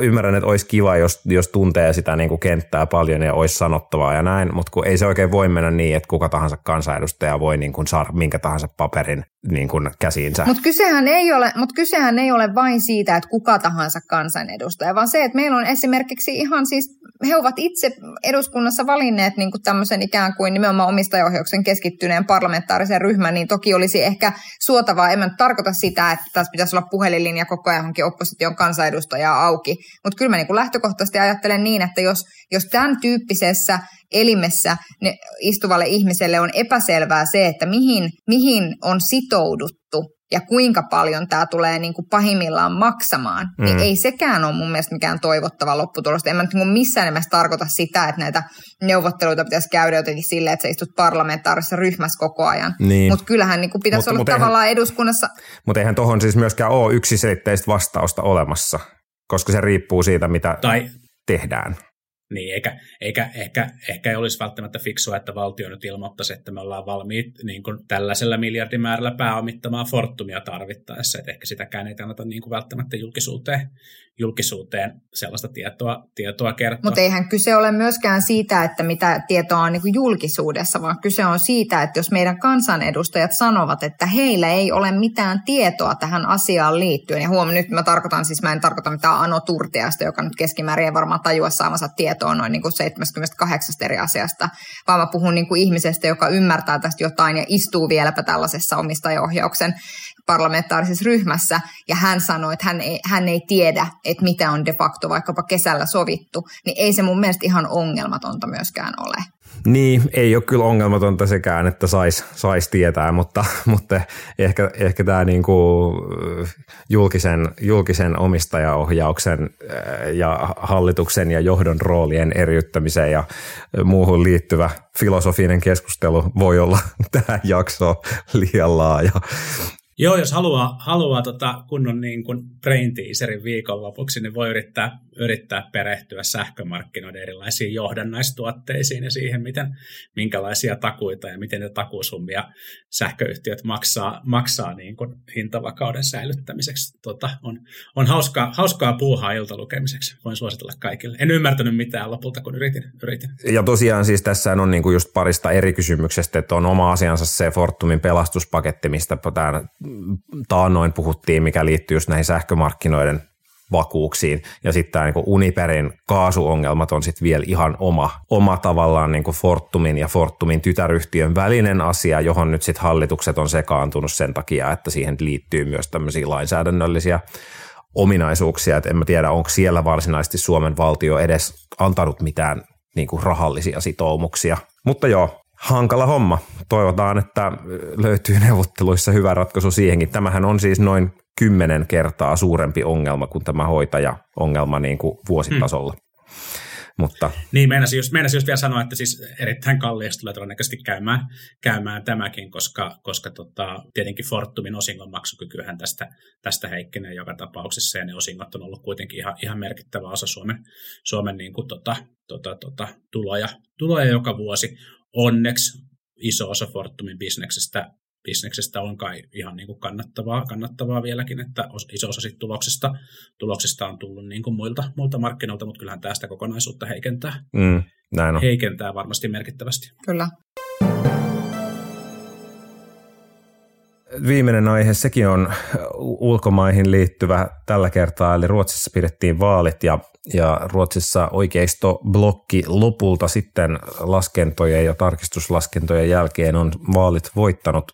F: ymmärrän, että olisi kiva, jos, jos tuntee sitä niin kuin kenttää paljon ja olisi sanottavaa ja näin, mutta kun ei se oikein voi mennä niin, että kuka tahansa kansanedustaja voi niin kuin saada minkä tahansa paperin niin kuin käsiinsä.
H: Mutta kysehän, ei ole, mut kysehän ei ole vain siitä, että kuka tahansa kansanedustaja, vaan se, että meillä on esimerkiksi ihan siis, he ovat itse eduskunnassa valinneet niin kuin tämmöisen ikään kuin nimenomaan omistajaohjauksen keskittyneen parlamentaarisen ryhmän, niin toki olisi ehkä suotavaa, en tarkoita sitä, että tässä pitäisi olla puhelinlinja koko ajan johonkin opposition kansanedustajaa auki. Mutta kyllä mä niin kuin lähtökohtaisesti ajattelen niin, että jos, jos tämän tyyppisessä elimessä ne istuvalle ihmiselle on epäselvää se, että mihin, mihin on sitouduttu, ja kuinka paljon tämä tulee niin kuin pahimmillaan maksamaan, niin mm. niin ei sekään ole mun mielestä mikään toivottava lopputulos. En mä nyt niin missään nimessä tarkoita sitä, että näitä neuvotteluita pitäisi käydä jotenkin silleen, että sä istut parlamentaarisessa ryhmässä koko ajan. Niin. Mutta kyllähän niin kuin pitäisi mutta, olla mutta tavallaan eihän, eduskunnassa.
F: Mutta eihän tuohon siis myöskään ole yksiselitteistä vastausta olemassa, koska se riippuu siitä, mitä tai, tehdään.
G: Niin, eikä, eikä ehkä, ehkä ei olisi välttämättä fiksua, että valtio nyt ilmoittaisi, että me ollaan valmiit niin kuin tällaisella miljardimäärällä pääomittamaan Fortumia tarvittaessa. Että ehkä sitäkään ei kannata niin kuin välttämättä julkisuuteen, julkisuuteen sellaista tietoa, tietoa kertoa.
H: Mutta eihän kyse ole myöskään siitä, että mitä tietoa on niin julkisuudessa, vaan kyse on siitä, että jos meidän kansanedustajat sanovat, että heillä ei ole mitään tietoa tähän asiaan liittyen, ja huom, nyt mä tarkoitan, siis mä en tarkoita mitään Ano Turtiasta, joka nyt keskimäärin ei varmaan tajua saamansa tietoa noin niin kuin 78 eri asiasta, vaan mä puhun niin kuin ihmisestä, joka ymmärtää tästä jotain ja istuu vieläpä tällaisessa omistajaohjauksen parlamentaarisessa ryhmässä, ja hän sanoi, että hän ei, hän ei tiedä, että mitä on de facto vaikkapa kesällä sovittu, niin ei se mun mielestä ihan ongelmatonta myöskään ole.
F: Niin, ei ole kyllä ongelmatonta sekään, että saisi sais tietää, mutta, mutta ehkä, ehkä tämä niinku julkisen, julkisen omistajaohjauksen äh, ja hallituksen ja johdon roolien eriyttämiseen ja muuhun liittyvä filosofinen keskustelu voi olla tähän jaksoon liian laaja.
G: Joo, jos haluaa, haluaa tota kunnon niin kuin brain teaserin viikonlopuksi, niin voi yrittää, yrittää perehtyä sähkömarkkinoiden erilaisiin johdannaistuotteisiin ja siihen, miten, minkälaisia takuita ja miten ne takuusummia sähköyhtiöt maksaa, maksaa niin kuin hintavakauden säilyttämiseksi. Tota, on on hauskaa, hauskaa puuhaa iltalukemiseksi. Voin suositella kaikille. En ymmärtänyt mitään lopulta, kun yritin. yritin.
F: Ja tosiaan siis tässä on niin kuin just parista eri kysymyksestä, että on oma asiansa se Fortumin pelastuspaketti, mistä tämä taannoin puhuttiin, mikä liittyy just näihin sähkömarkkinoiden vakuuksiin. Ja sitten tämä niin Uniperin kaasuongelmat on sitten vielä ihan oma, oma tavallaan niin Fortumin ja Fortumin tytäryhtiön välinen asia, johon nyt sitten hallitukset on sekaantunut sen takia, että siihen liittyy myös tämmöisiä lainsäädännöllisiä ominaisuuksia. Et en mä tiedä, onko siellä varsinaisesti Suomen valtio edes antanut mitään niin kuin rahallisia sitoumuksia. Mutta joo, hankala homma. Toivotaan, että löytyy neuvotteluissa hyvä ratkaisu siihenkin. Tämähän on siis noin kymmenen kertaa suurempi ongelma kuin tämä hoitaja-ongelma niin kuin vuositasolla. Hmm. Mutta.
G: Niin, meinasin just, meinasin just vielä sanoa, että siis erittäin kalliista tulee todennäköisesti käymään, käymään tämäkin, koska, koska tota, tietenkin Fortumin osingon maksukykyhän tästä, tästä heikkenee joka tapauksessa, ja ne osingot on ollut kuitenkin ihan, ihan merkittävä osa Suomen, Suomen niin kuin, tota, tota, tota, tuloja, tuloja joka vuosi onneksi iso osa Fortumin bisneksestä, bisneksestä on kai ihan niin kuin kannattavaa, kannattavaa vieläkin, että iso osa sit tuloksesta, tuloksesta on tullut niin kuin muilta, muilta markkinoilta, mutta kyllähän tästä kokonaisuutta heikentää,
F: mm, näin on.
G: heikentää varmasti merkittävästi.
H: Kyllä.
F: Viimeinen aihe, sekin on ulkomaihin liittyvä tällä kertaa, eli Ruotsissa pidettiin vaalit ja ja Ruotsissa oikeistoblokki lopulta sitten laskentojen ja tarkistuslaskentojen jälkeen on vaalit voittanut.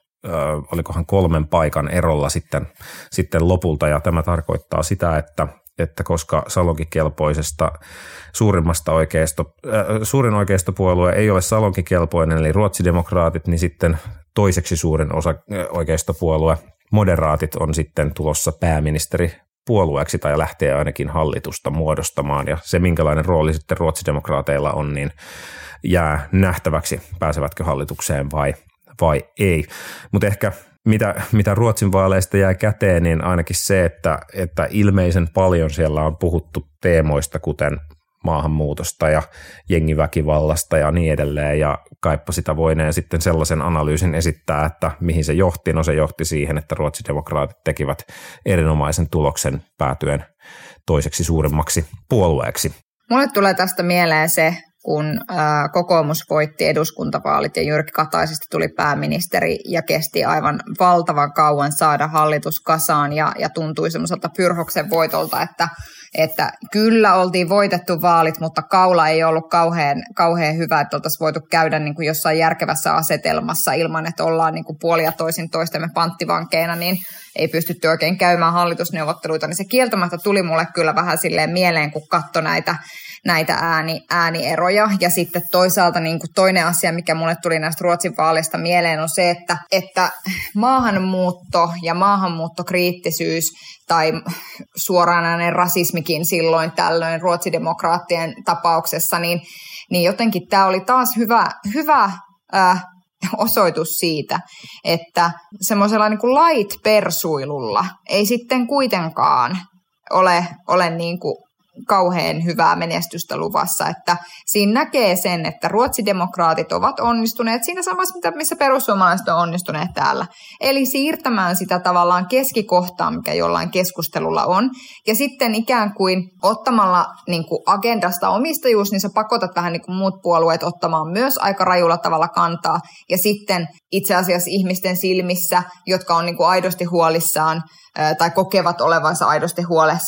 F: Olikohan kolmen paikan erolla sitten, sitten lopulta. Ja tämä tarkoittaa sitä, että että koska salonkikelpoisesta suurimmasta oikeisto, äh, suurin oikeistopuolue ei ole salonkikelpoinen, eli ruotsidemokraatit, niin sitten toiseksi suurin osa oikeistopuolue, moderaatit, on sitten tulossa pääministeri puolueeksi tai lähtee ainakin hallitusta muodostamaan ja se minkälainen rooli sitten ruotsidemokraateilla on, niin jää nähtäväksi, pääsevätkö hallitukseen vai, vai ei. Mutta ehkä mitä, mitä Ruotsin vaaleista jää käteen, niin ainakin se, että, että ilmeisen paljon siellä on puhuttu teemoista, kuten maahanmuutosta ja jengiväkivallasta ja niin edelleen, ja kaippa sitä voineen sitten sellaisen analyysin esittää, että mihin se johti. No se johti siihen, että ruotsidemokraatit tekivät erinomaisen tuloksen päätyen toiseksi suurimmaksi puolueeksi.
H: Mulle tulee tästä mieleen se, kun kokoomus voitti eduskuntavaalit ja Jyrki Kataisesta tuli pääministeri ja kesti aivan valtavan kauan saada hallitus kasaan ja, ja tuntui semmoiselta pyrhoksen voitolta, että että kyllä oltiin voitettu vaalit, mutta kaula ei ollut kauhean, kauhean hyvä, että oltaisiin voitu käydä niin kuin jossain järkevässä asetelmassa ilman, että ollaan niin kuin puolia toisin toistemme panttivankeina, niin ei pystytty oikein käymään hallitusneuvotteluita, niin se kieltämättä tuli mulle kyllä vähän silleen mieleen, kun katso näitä, näitä ääni, äänieroja. Ja sitten toisaalta niin kuin toinen asia, mikä mulle tuli näistä Ruotsin vaaleista mieleen, on se, että, että maahanmuutto ja maahanmuuttokriittisyys tai suoranainen rasismikin silloin tällöin ruotsidemokraattien tapauksessa, niin, niin jotenkin tämä oli taas hyvä, hyvä äh, osoitus siitä, että semmoisella niin kuin light-persuilulla ei sitten kuitenkaan ole, ole niin kuin kauhean hyvää menestystä luvassa, että siinä näkee sen, että ruotsidemokraatit ovat onnistuneet siinä samassa, missä perussuomalaiset on onnistuneet täällä. Eli siirtämään sitä tavallaan keskikohtaa, mikä jollain keskustelulla on, ja sitten ikään kuin ottamalla niin kuin agendasta omistajuus, niin sä pakotat vähän niin kuin muut puolueet ottamaan myös aika rajulla tavalla kantaa, ja sitten itse asiassa ihmisten silmissä, jotka on niin kuin aidosti huolissaan tai kokevat olevansa aidosti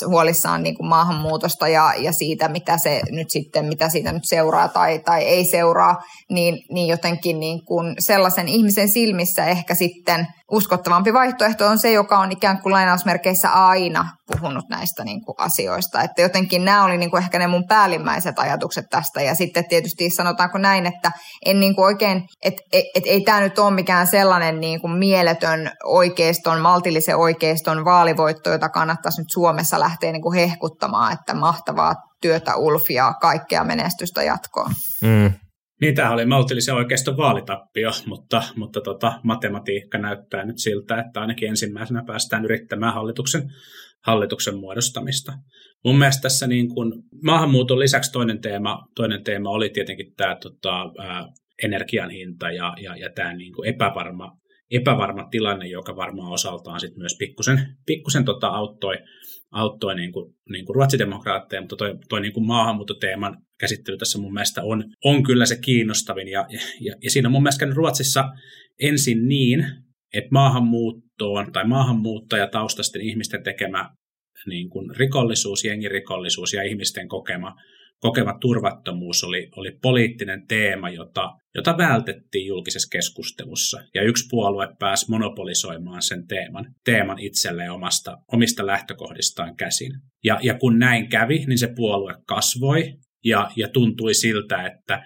H: huolissaan niin kuin maahanmuutosta ja, ja siitä, mitä se nyt sitten, mitä siitä nyt seuraa tai, tai ei seuraa, niin, niin jotenkin niin kuin sellaisen ihmisen silmissä ehkä sitten uskottavampi vaihtoehto on se, joka on ikään kuin lainausmerkeissä aina puhunut näistä niin kuin asioista. Että jotenkin nämä oli niin kuin ehkä ne mun päällimmäiset ajatukset tästä. Ja sitten tietysti sanotaanko näin, että en niin kuin oikein, että et, et, ei tämä nyt ole mikään sellainen niin kuin mieletön oikeiston, maltillisen oikeiston vaalivoitto, jota kannattaisi nyt Suomessa lähteä niin kuin hehkuttamaan, että mahtavaa työtä Ulfia, kaikkea menestystä jatkoon. Mm.
G: Niin, tämä oli maltillisen oikeiston vaalitappio, mutta, mutta tota, matematiikka näyttää nyt siltä, että ainakin ensimmäisenä päästään yrittämään hallituksen, hallituksen muodostamista. Mun mielestä tässä niin kun, maahanmuuton lisäksi toinen teema, toinen teema oli tietenkin tämä tota, energian hinta ja, ja, ja tämä niin epävarma, epävarma tilanne, joka varmaan osaltaan sit myös pikkusen, pikkusen tota auttoi, auttoi niin kuin, niin kuin ruotsidemokraatteja, mutta toi, toi niin kuin maahanmuuttoteeman käsittely tässä mun mielestä on, on kyllä se kiinnostavin. Ja, ja, ja siinä on mun mielestä Ruotsissa ensin niin, että maahanmuuttoon tai maahanmuuttajataustaisten ihmisten tekemä niin kuin rikollisuus, jengirikollisuus ja ihmisten kokema kokema turvattomuus oli, oli poliittinen teema, jota, jota vältettiin julkisessa keskustelussa. Ja yksi puolue pääsi monopolisoimaan sen teeman, teeman itselleen omasta, omista lähtökohdistaan käsin. Ja, ja kun näin kävi, niin se puolue kasvoi ja, ja tuntui siltä, että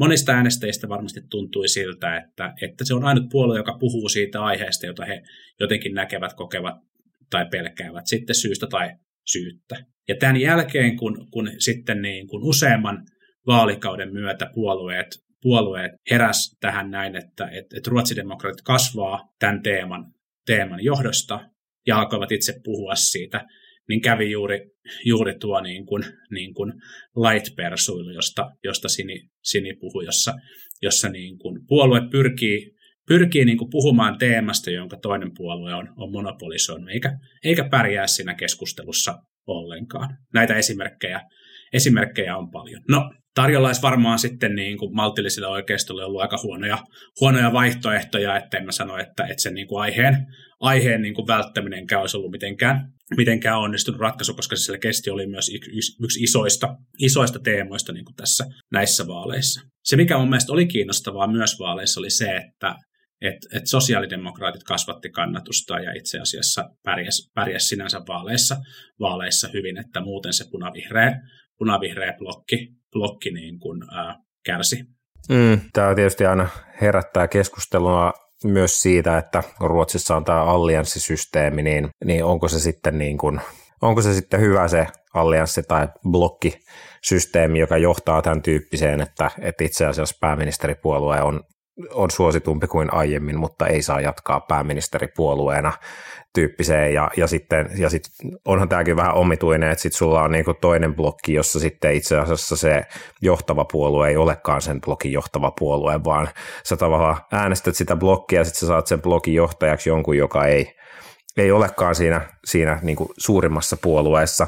G: monista äänestäjistä varmasti tuntui siltä, että, että se on ainut puolue, joka puhuu siitä aiheesta, jota he jotenkin näkevät, kokevat tai pelkäävät sitten syystä tai syyttä. Ja tämän jälkeen, kun, kun sitten niin kun useamman vaalikauden myötä puolueet, puolueet heräs tähän näin, että, että, että ruotsidemokraatit kasvaa tämän teeman, teeman johdosta ja alkoivat itse puhua siitä, niin kävi juuri, juuri tuo niin kuin, niin kuin light-persuilu, josta, josta Sini, Sini puhui, jossa, jossa niin kuin puolue pyrkii, pyrkii niin kuin puhumaan teemasta, jonka toinen puolue on, on monopolisoinut, eikä, eikä pärjää siinä keskustelussa ollenkaan. Näitä esimerkkejä, esimerkkejä on paljon. No, tarjolla olisi varmaan sitten niin kuin maltillisille oikeistolle ollut aika huonoja, huonoja vaihtoehtoja, että en mä sano, että, että sen niin kuin aiheen, aiheen niin kuin välttäminenkään olisi ollut mitenkään, mitenkään onnistunut ratkaisu, koska se selkeästi oli myös yksi isoista, isoista teemoista niin kuin tässä näissä vaaleissa. Se, mikä mun mielestä oli kiinnostavaa myös vaaleissa, oli se, että että et sosiaalidemokraatit kasvatti kannatusta ja itse asiassa pärjäs, pärjäs sinänsä vaaleissa, vaaleissa hyvin, että muuten se punavihreä, punavihreä blokki, blokki niin kuin, ää, kärsi.
F: Mm, tämä tietysti aina herättää keskustelua myös siitä, että Ruotsissa on tämä allianssisysteemi, niin, niin onko se sitten niin kuin, onko se sitten hyvä se allianssi tai blokkisysteemi, joka johtaa tämän tyyppiseen, että, että itse asiassa pääministeripuolue on on suositumpi kuin aiemmin, mutta ei saa jatkaa pääministeripuolueena tyyppiseen. Ja, ja, sitten, ja sit onhan tämäkin vähän omituinen, että sitten sulla on niinku toinen blokki, jossa sitten itse asiassa se johtava puolue ei olekaan sen blokin johtava puolue, vaan sä tavallaan äänestät sitä blokkia ja sitten sä saat sen blokin johtajaksi jonkun, joka ei, ei olekaan siinä, siinä niinku suurimmassa puolueessa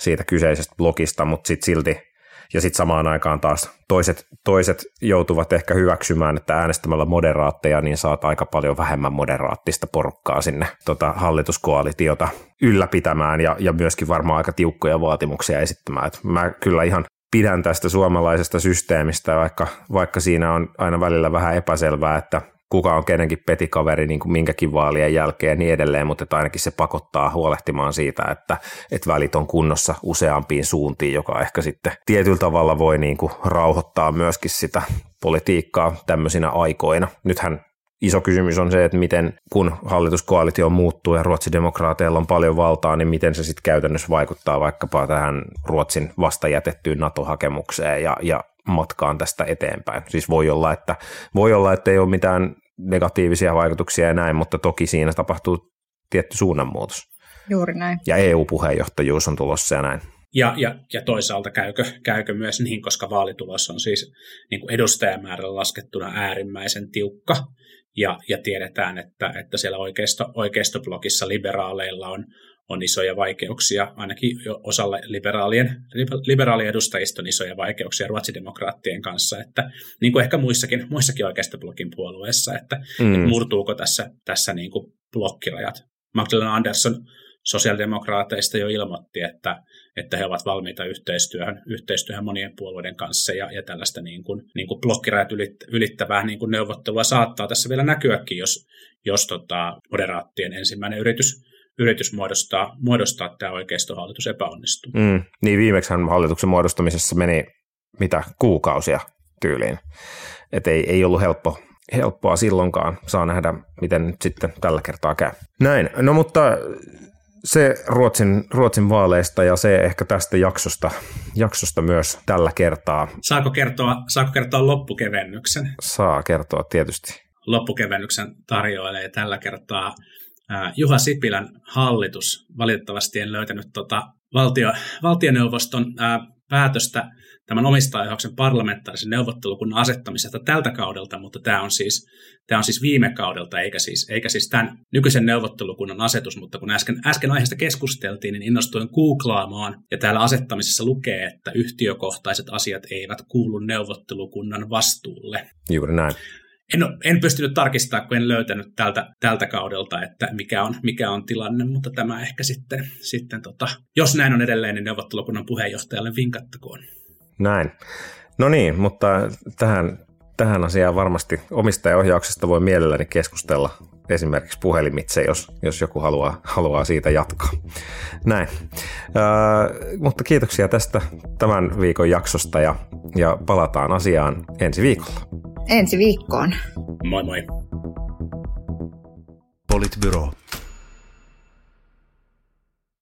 F: siitä kyseisestä blokista, mutta sitten silti Ja sitten samaan aikaan taas toiset, toiset joutuvat ehkä hyväksymään, että äänestämällä moderaatteja, niin saat aika paljon vähemmän moderaattista porukkaa sinne tota, hallituskoalitiota ylläpitämään ja, ja myöskin varmaan aika tiukkoja vaatimuksia esittämään. Et mä kyllä ihan pidän tästä suomalaisesta systeemistä, vaikka, vaikka siinä on aina välillä vähän epäselvää, että kuka on kenenkin petikaveri niin kuin minkäkin vaalien jälkeen ja niin edelleen, mutta että ainakin se pakottaa huolehtimaan siitä, että, että välit on kunnossa useampiin suuntiin, joka ehkä sitten tietyllä tavalla voi niin kuin rauhoittaa myöskin sitä politiikkaa tämmöisinä aikoina. Nythän iso kysymys on se, että miten kun hallituskoalitio muuttuu ja ruotsidemokraateilla on paljon valtaa, niin miten se sitten käytännössä vaikuttaa vaikkapa tähän Ruotsin vasta jätettyyn NATO-hakemukseen ja, ja matkaan tästä eteenpäin. Siis voi olla, että, voi olla, että ei ole mitään negatiivisia vaikutuksia ja näin, mutta toki siinä tapahtuu tietty suunnanmuutos.
H: Juuri näin.
F: Ja EU-puheenjohtajuus on tulossa ja näin.
G: Ja, ja, ja toisaalta käykö, käykö myös niin, koska vaalitulos on siis niin kuin edustajamäärällä laskettuna äärimmäisen tiukka, ja, ja tiedetään, että, että siellä oikeisto, oikeistoblogissa liberaaleilla on, on isoja vaikeuksia, ainakin osalla liberaalien, liberaalien edustajista on isoja vaikeuksia ruotsidemokraattien kanssa, että niin kuin ehkä muissakin, muissakin oikeistoblogin puolueissa, että, mm. että murtuuko tässä, tässä niin kuin blokkirajat. Magdalena Andersson sosiaalidemokraateista jo ilmoitti, että, että he ovat valmiita yhteistyöhön, yhteistyöhön monien puolueiden kanssa ja, ja tällaista niin kuin, niin kuin blokkirajat ylittävää niin kuin neuvottelua saattaa tässä vielä näkyäkin, jos, jos tota, moderaattien ensimmäinen yritys, yritys muodostaa, muodostaa tämä oikeistohallitus epäonnistuu.
F: Mm, niin viimeksi hallituksen muodostamisessa meni mitä kuukausia tyyliin. Et ei, ei ollut helppo, helppoa silloinkaan. Saa nähdä, miten nyt sitten tällä kertaa käy. Näin. No mutta se Ruotsin, Ruotsin vaaleista ja se ehkä tästä jaksosta, jaksosta myös tällä kertaa.
G: Saako kertoa, saako kertoa loppukevennyksen?
F: Saa kertoa tietysti.
G: Loppukevennyksen tarjoilee tällä kertaa Juha Sipilän hallitus. Valitettavasti en löytänyt tota valtio, valtioneuvoston ää, päätöstä tämän omistajaohjauksen parlamentaarisen neuvottelukunnan asettamisesta tältä kaudelta, mutta tämä on siis, tämä on siis viime kaudelta, eikä siis, eikä siis tämän nykyisen neuvottelukunnan asetus, mutta kun äsken, äsken aiheesta keskusteltiin, niin innostuin googlaamaan, ja täällä asettamisessa lukee, että yhtiökohtaiset asiat eivät kuulu neuvottelukunnan vastuulle.
F: Juuri näin.
G: En, en pystynyt tarkistamaan, kun en löytänyt tältä, tältä kaudelta, että mikä on, mikä on tilanne, mutta tämä ehkä sitten, sitten tota, jos näin on edelleen, niin neuvottelukunnan puheenjohtajalle vinkattakoon.
F: Näin. No niin, mutta tähän, tähän asiaan varmasti omistajaohjauksesta voi mielelläni keskustella esimerkiksi puhelimitse, jos, jos joku haluaa, haluaa siitä jatkaa. Näin. Äh, mutta kiitoksia tästä tämän viikon jaksosta ja, ja palataan asiaan ensi viikolla.
H: Ensi viikkoon.
G: Moi moi.
C: Politbyro.